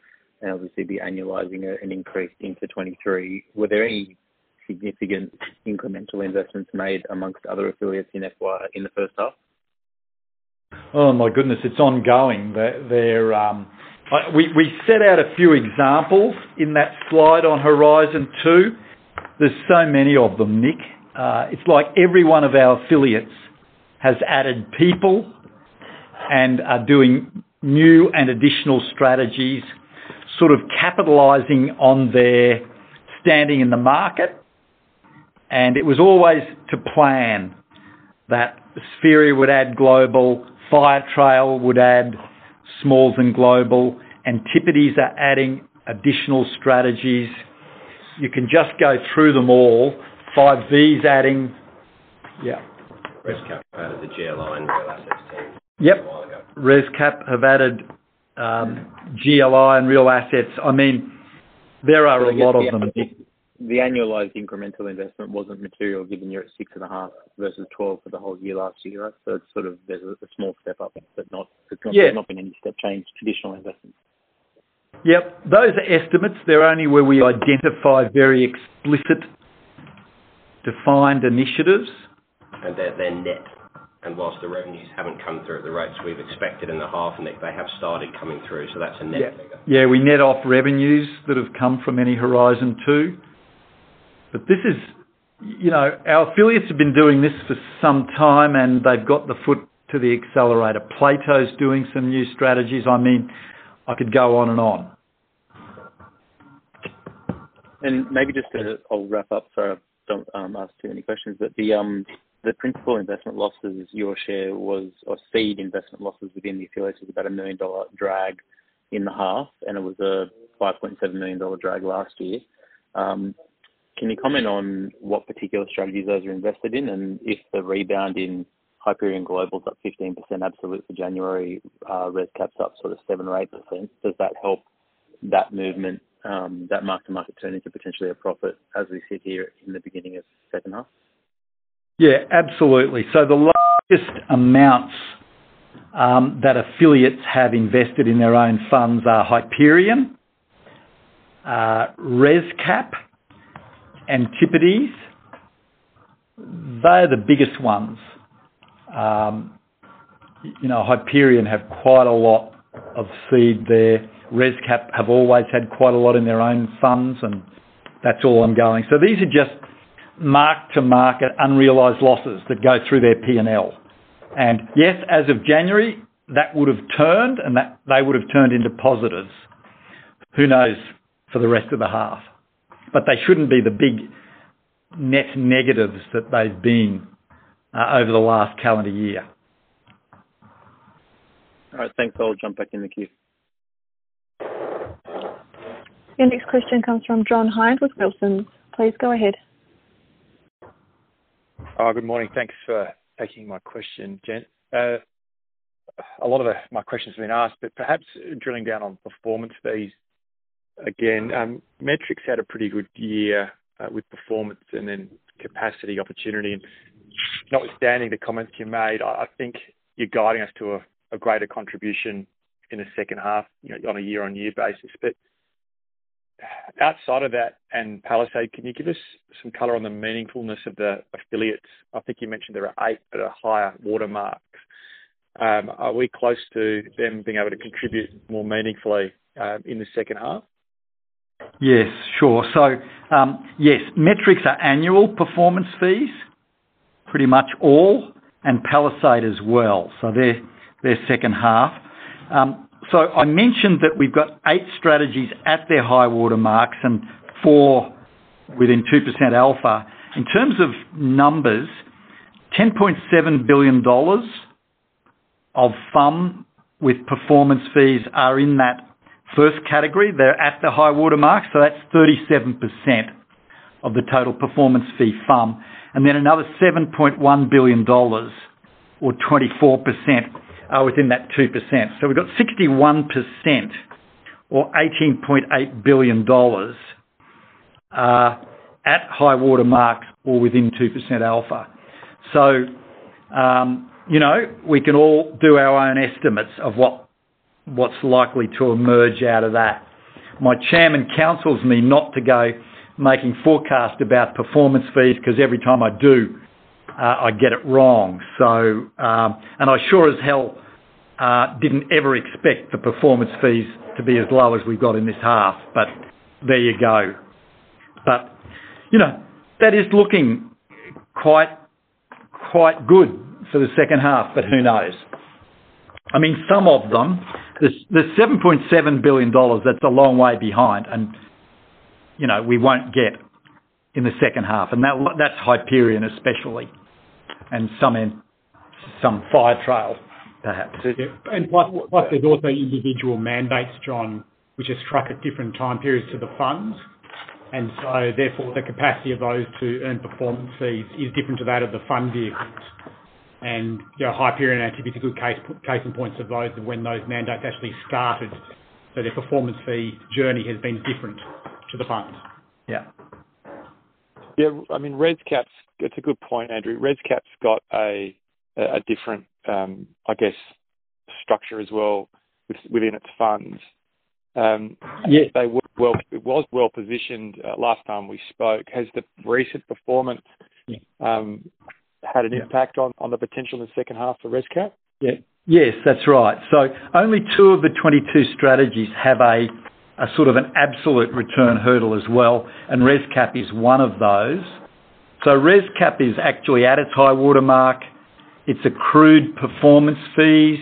and obviously be annualizing an increase into 23, were there any significant incremental investments made amongst other affiliates in FY in the first half? Oh, my goodness, it's ongoing. Um, we set out a few examples in that slide on Horizon 2. There's so many of them, Nick. Uh, it's like every one of our affiliates has added people and are doing new and additional strategies, sort of capitalizing on their standing in the market. And it was always to plan that Spheria would add global, Firetrail would add smalls and global, Antipodes are adding additional strategies. You can just go through them all. Five V's adding... Yeah. ResCap added the GLI and real assets team. Yep. A while ago. ResCap have added um, GLI and real assets. I mean, there are a lot of them. The annualized incremental investment wasn't material, given you're at 6.5 versus 12 for the whole year last year, right? So it's sort of, there's a small step up, but not- Yeah. There's not been any step change, traditional investments. Yep. Those are estimates. They're only where we identify very explicit, defined initiatives. And they're net. And whilst the revenues haven't come through at the rates we've expected in the half, Nick, they have started coming through, so that's a net figure. Yeah. Yeah, we net off revenues that have come from any Horizon 2. But this is... You know, our affiliates have been doing this for some time, and they've got the foot to the accelerator. Plato's doing some new strategies. I mean, I could go on and on. And maybe just to... I'll wrap up, so I don't um, ask too many questions, but the um, the principal investment losses, your share was, or seed investment losses within the affiliates was about a 1 million dollar drag in the half, and it was a 5.7 million dollar drag last year. Um, Can you comment on what particular strategies those are invested in, and if the rebound in Hyperion Global is up 15% absolute for January, uh ResCap's up sort of 7 or 8%, does that help that movement, um, that mark-to-market turn into potentially a profit as we sit here in the beginning of second half? Yeah, absolutely. So the largest amounts um that affiliates have invested in their own funds are Hyperion, uh ResCap, Antipodes. They're the biggest ones. Um, You know, Hyperion have quite a lot of seed there. ResCap have always had quite a lot in their own funds, and that's all ongoing. So these are just mark-to-market unrealized losses that go through their P&L. And yes, as of January, that would have turned, and that they would have turned into positives. Who knows for the rest of the half? But they shouldn't be the big net negatives that they've been uh, over the last calendar year. All right. Thanks. I'll jump back in the queue. Your next question comes from John Hynd with Wilsons. Please go ahead. Oh, good morning. Thanks for taking my question, gent. Uh, a lot of my questions have been asked, but perhaps drilling down on performance fees again. Um, Metrics had a pretty good year uh, with performance and then capacity opportunity. And notwithstanding the comments you made, I I think you're guiding us to a a greater contribution in the second half, you know, on a year-on-year basis. But outside of that and Palisade, can you give us some color on the meaningfulness of the affiliates? I think you mentioned there are eight that are higher watermarks. Are we close to them being able to contribute more meaningfully in the second half? Yes, sure. So um yes, Metrics are annual performance fees, pretty much all, and Palisade as well. So they're second half. Um so I mentioned that we've got eight strategies at their high water marks and four within 2% alpha. In terms of numbers, 10.7 billion dollars of FUM with performance fees are in that first category. They're at the high water mark, so that's 37% of the total performance fee FUM. And then another 7.1 billion dollars or 24% are within that 2%. So we've got 61% or 18.8 billion dollars uh, at high water marks or within 2% alpha. So, you know, we can all do our own estimates of what's likely to emerge out of that. My chairman counsels me not to go making forecasts about performance fees because every time I do, I get it wrong. So, um, and I sure as hell didn't ever expect the performance fees to be as low as we've got in this half. But there you go. But you know, that is looking quite quite good for the second half, but who knows? I mean, some of them, the 7.7 billion dollars, that's a long way behind and, you know, we won't get in the second half. And that—that's Hyperion especially, and some some Firetrail, perhaps. Yeah, and plus there's also individual mandates, John, which are struck at different time periods to the funds. And so therefore, the capacity of those to earn performance fees is different to that of the fund vehicles. You know, Hyperion and Antipodes a good case case in points of those, of when those mandates actually started. So their performance fee journey has been different to the funds. Yeah. Yeah. I mean, ResCap's. It's a good point, Andrew. ResCap's got a a different, um, I guess, structure as well within its funds. Um, yeah. It was well-positioned uh, last time we spoke. Has the recent performance um, had an impact on on the potential in the second half for ResCap? Yeah. Yes, that's right. So only two of the 22 strategies have a a sort of an absolute return hurdle as well, and ResCap is one of those. So ResCAP is actually at its high water mark. Its accrued performance fees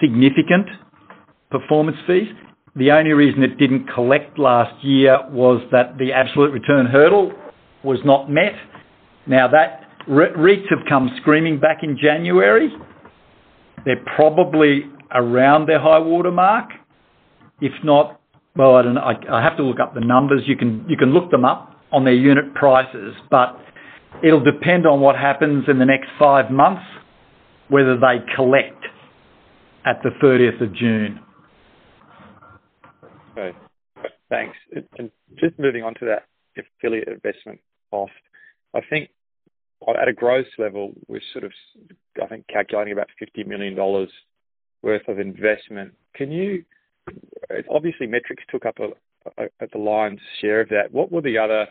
significant performance fees. The only reason it didn't collect last year was that the absolute return hurdle was not met. Now, that REITs have come screaming back in January. They're probably around their high water mark. If not, well, I don't know. I I have to look up the numbers. You can you can look them up on their unit prices, but it'll depend on what happens in the next five months, whether they collect at the 30th of June. Okay. Thanks. And just moving on to that affiliate investment cost, I think at a gross level, we're sort of, I think, calculating about 50 million dollars worth of investment. Can you obviously, Metrics took up at the lion's share of that. What were the other?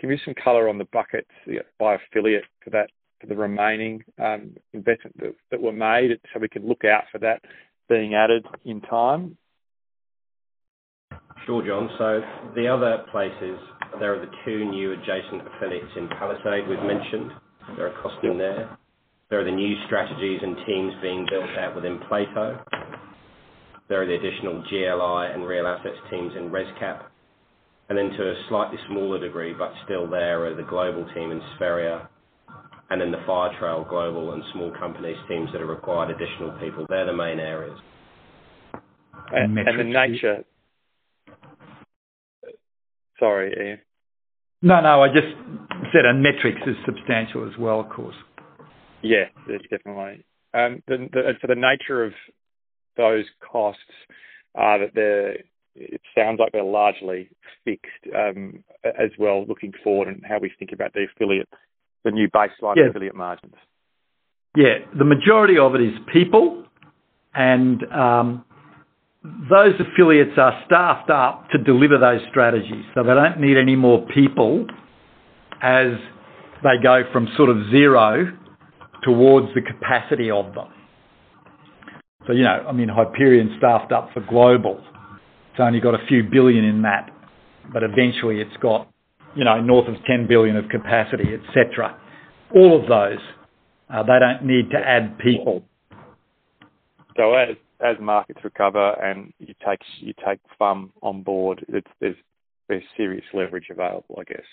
Give me some color on the buckets by affiliate for that for the remaining um, investment that were made so we can look out for that being added in time. Sure, John. So the other places, there are the two new adjacent affiliates in Palisade we've mentioned. There are costs in there. There are the new strategies and teams being built out within Plato. There are the additional GLI and real assets teams in ResCap. And then to a slightly smaller degree, but still there, are the global team in Spheria and then the Firetrail global and small companies teams that have required additional people. They're the main areas. And the nature, sorry, Ian. No, no. I just said and Metrics is substantial as well, of course. Yeah, definitely. Um, so the nature of those costs are that they're, it sounds like they're largely fixed um, as well, looking forward and how we think about the affiliate, the new baseline affiliate margins. Yeah. The majority of it is people, and um, those affiliates are staffed up to deliver those strategies. So they don't need any more people as they go from sort of zero towards the capacity of them. So you know, I mean, Hyperion staffed up for global. It's only got a few billion in that, but eventually, it's got you know, north of 10 billion of capacity, etc. All of those, uh, they don't need to add people. So as markets recover and you take you take FUM on board, there's there's serious leverage available, I guess.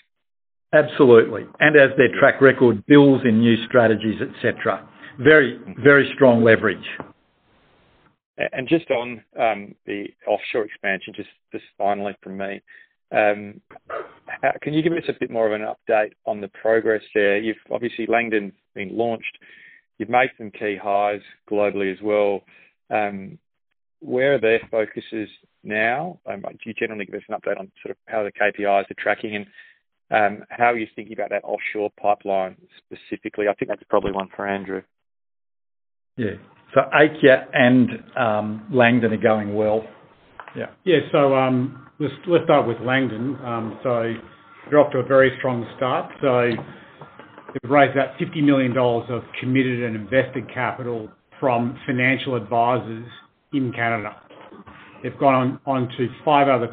Absolutely. And as their track record builds in new strategies, etc., very very strong leverage. And just on um, the offshore expansion, just just finally from me, can you give us a bit more of an update on the progress there? You've obviously, Langdon's been launched. You've made some key hires globally as well. Where are their focuses now? Um, do you generally give us an update on sort of how the KPIs are tracking and um, how are you thinking about that offshore pipeline specifically? I think that's probably one for Andrew. Yeah. So Aikya and Langdon are going well. Yeah. Yeah. So let's, let's start with Langdon. Um so they're off to a very strong start. So they've raised about 50 million dollars of committed and invested capital from financial advisors in Canada. They've gone on on to five other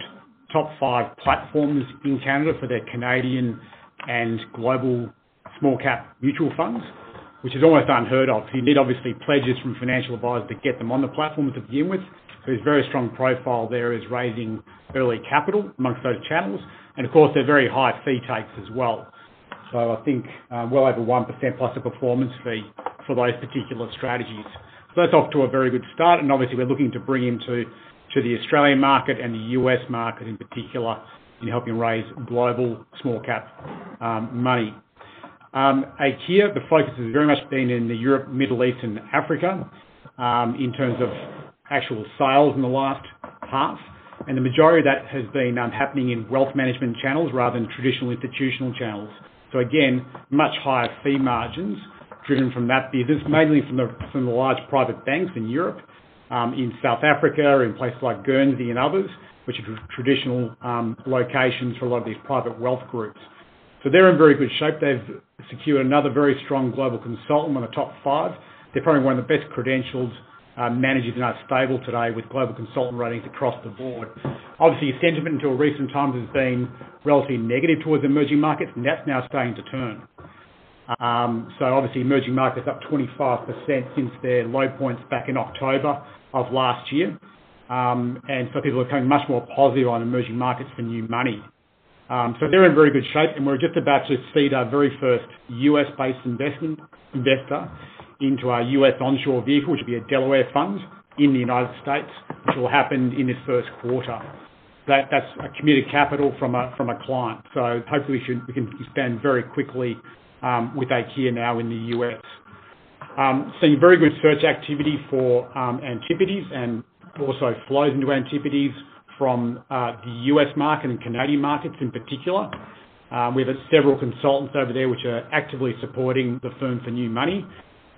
top five platforms in Canada for their Canadian and global small-cap mutual funds, which is almost unheard of. You need, obviously, pledges from financial advisors to get them on the platform to begin with. So a very strong profile there is raising early capital amongst those channels. And of course, they're very high fee takes as well. So I think well over 1% plus a performance fee for those particular strategies. So that's off to a very good start. And obviously, we're looking to bring into to the Australian market and the U.S. market in particular in helping raise global small-cap um, money. Um, Aikya, the focus has very much been in the Europe, Middle East, and Africa um, in terms of actual sales in the last half. And the majority of that has been um, happening in wealth management channels rather than traditional institutional channels. So again, much higher fee margins driven from that business, mainly from the from the large private banks in Europe, um, in South Africa, in places like Guernsey and others, which are traditional um, locations for a lot of these private wealth groups. So they're in very good shape. They've secured another very strong global consultant on the top five. They're probably one of the best credentialed managers in our stable today with global consultant ratings across the board. Obviously, sentiment until recent times has been relatively negative towards emerging markets, and that's now starting to turn. Um, So obviously, emerging markets up 25% since their low points back in October of last year. Um, and so people are becoming much more positive on emerging markets for new money. Um, So they're in very good shape, and we're just about to seed our very first U.S.-based investment investor into our U.S. onshore vehicle, which will be a Delaware fund in the United States, which will happen in this first quarter. That's a committed capital from a from a client. So hopefully, we can expand very quickly um, with Aikya now in the U.S. Um, Seeing very good search activity for um, Antipodes and also flows into Antipodes from uh, the U.S. market and Canadian markets in particular. We have several consultants over there which are actively supporting the firm for new money,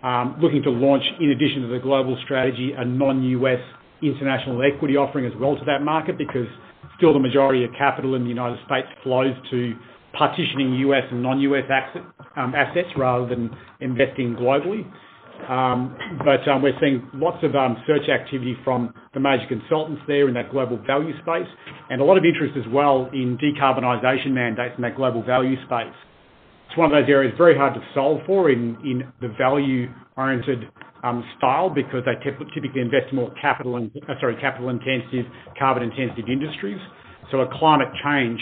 Um, looking to launch, in addition to the global strategy, a non-U.S. international equity offering as well to that market because still the majority of capital in the United States flows to partitioning U.S. and non-U.S. Um, assets rather than investing globally. Um, but we're seeing lots of search activity from the major consultants there in that global value space and a lot of interest as well in decarbonization mandates in that global value space. It's one of those areas very hard to solve for in the value-oriented um, style because they typically invest more capital in uh, sorry capital-intensive, carbon-intensive industries. So a climate change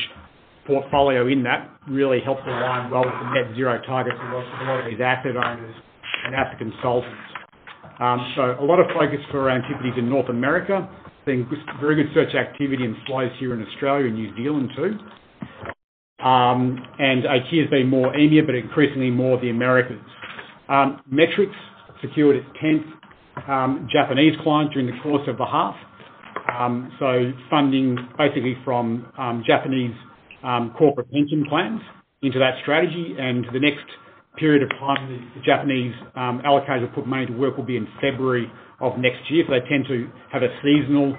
portfolio in that really helps align well with the net zero targets of a lot of these asset owners and asset consultants. Um, so a lot of focus for Antipodes in North America, seeing very good search activity and flows here in Australia and New Zealand too. Um, and Aikya has been more EMEA, but increasingly more the Americas. Um, Metrics secured its 10th um, Japanese client during the course of the half. So funding basically from Japanese corporate pension plans into that strategy. And the next period of time the Japanese allocators will put money to work will be in February of next year. They tend to have a seasonal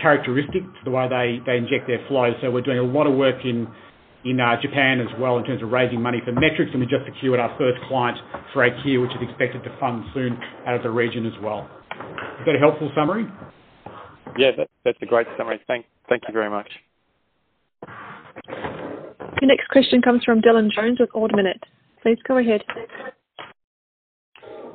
characteristic to the way they inject their flows. So we're doing a lot of work in Uh, Japan as well in terms of raising money for Metrics, and we just secured our first client for Aikya, which is expected to fund soon out of the region as well. Is that a helpful summary? Yeah, that's a great summary. Thank you very much. Your next question comes from Dylan Jones with Ord Minnett. Please go ahead.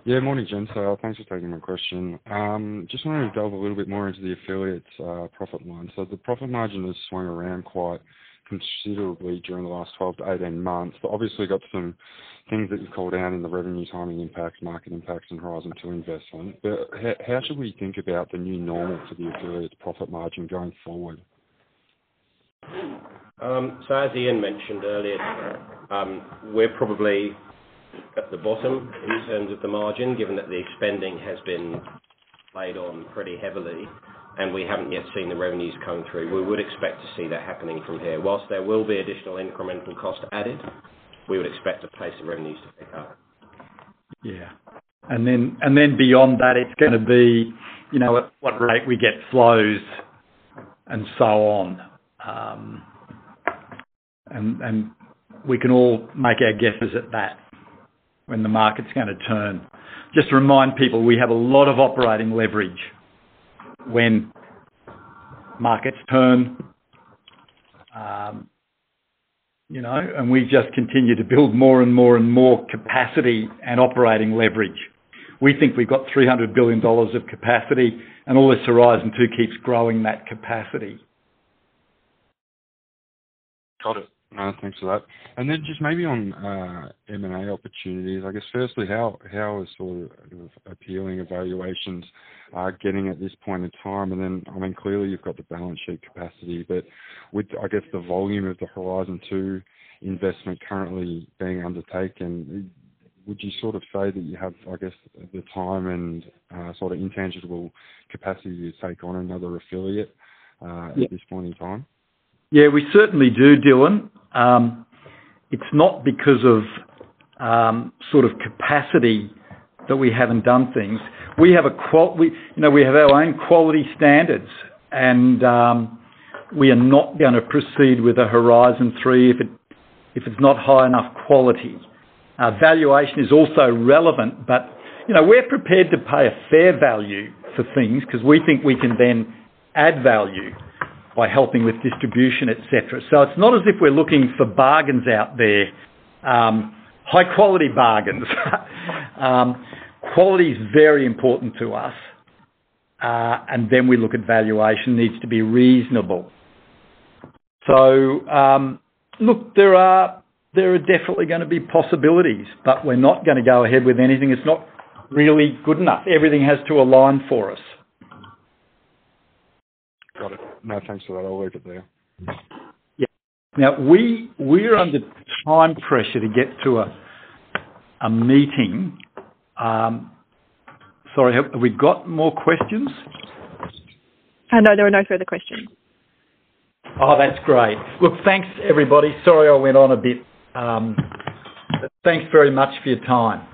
Yeah, morning, Jen. So uh, thanks for taking my question. Um, just wanted to delve a little bit more into the affiliates' uh, profit line. So the profit margin has swung around quite considerably during the last 12 to 18 months. But obviously, got some things that you've called out in the revenue timing impacts, market impacts, and Horizon 2 investment. But how should we think about the new normal for the affiliates' profit margin going forward? Um, so as Ian mentioned earlier, um, we're probably at the bottom in terms of the margin, given that the spending has been laid on pretty heavily, and we haven't yet seen the revenues come through. We would expect to see that happening from here. Whilst there will be additional incremental cost added, we would expect the pace of revenues to pick up. Yeah. And then and then beyond that, it's going to be you know, at what rate we get flows and so on. Um and and we can all make our guesses at that when the market's going to turn. Just to remind people, we have a lot of operating leverage when markets turn, um, you know, and we just continue to build more and more and more capacity and operating leverage. We think we've got 300 billion dollars of capacity, and all this Horizon 2 keeps growing that capacity. Got it. Thanks for that. And then just maybe on uh, M&A opportunities, I guess firstly, how how is sort of appealing evaluations are getting at this point in time? And then, I mean, clearly, you've got the balance sheet capacity, but with, I guess, the volume of the Horizon 2 investment currently being undertaken, would you sort of say that you have, I guess, the time and uh, sort of intangible capacity to take on another affiliate at this point in time? Yeah, we certainly do, Dylan. Um, It's not because of um, sort of capacity that we haven't done things. We have a qual- we, you know, we have our own quality standards, and um, we are not going to proceed with a Horizon 3 if it if it's not high enough quality. Uh, Valuation is also relevant, but you know we're prepared to pay a fair value for things because we think we can then add value by helping with distribution, etc. So it's not as if we're looking for bargains out there, um, high-quality bargains. Quality is very important to us, Uh, and then we look at valuation, needs to be reasonable. So um, look, there are there are definitely gonna be possibilities, but we're not gonna go ahead with anything It's not really good enough. Everything has to align for us. Got it. No, thanks for that. I'll leave it there. Yeah. Now, we, we're under time pressure to get to a a meeting. Um, sorry, have we got more questions? Uh, no, there are no further questions. Oh, that's great. Look, thanks, everybody. Sorry I went on a bit. Um, thanks very much for your time.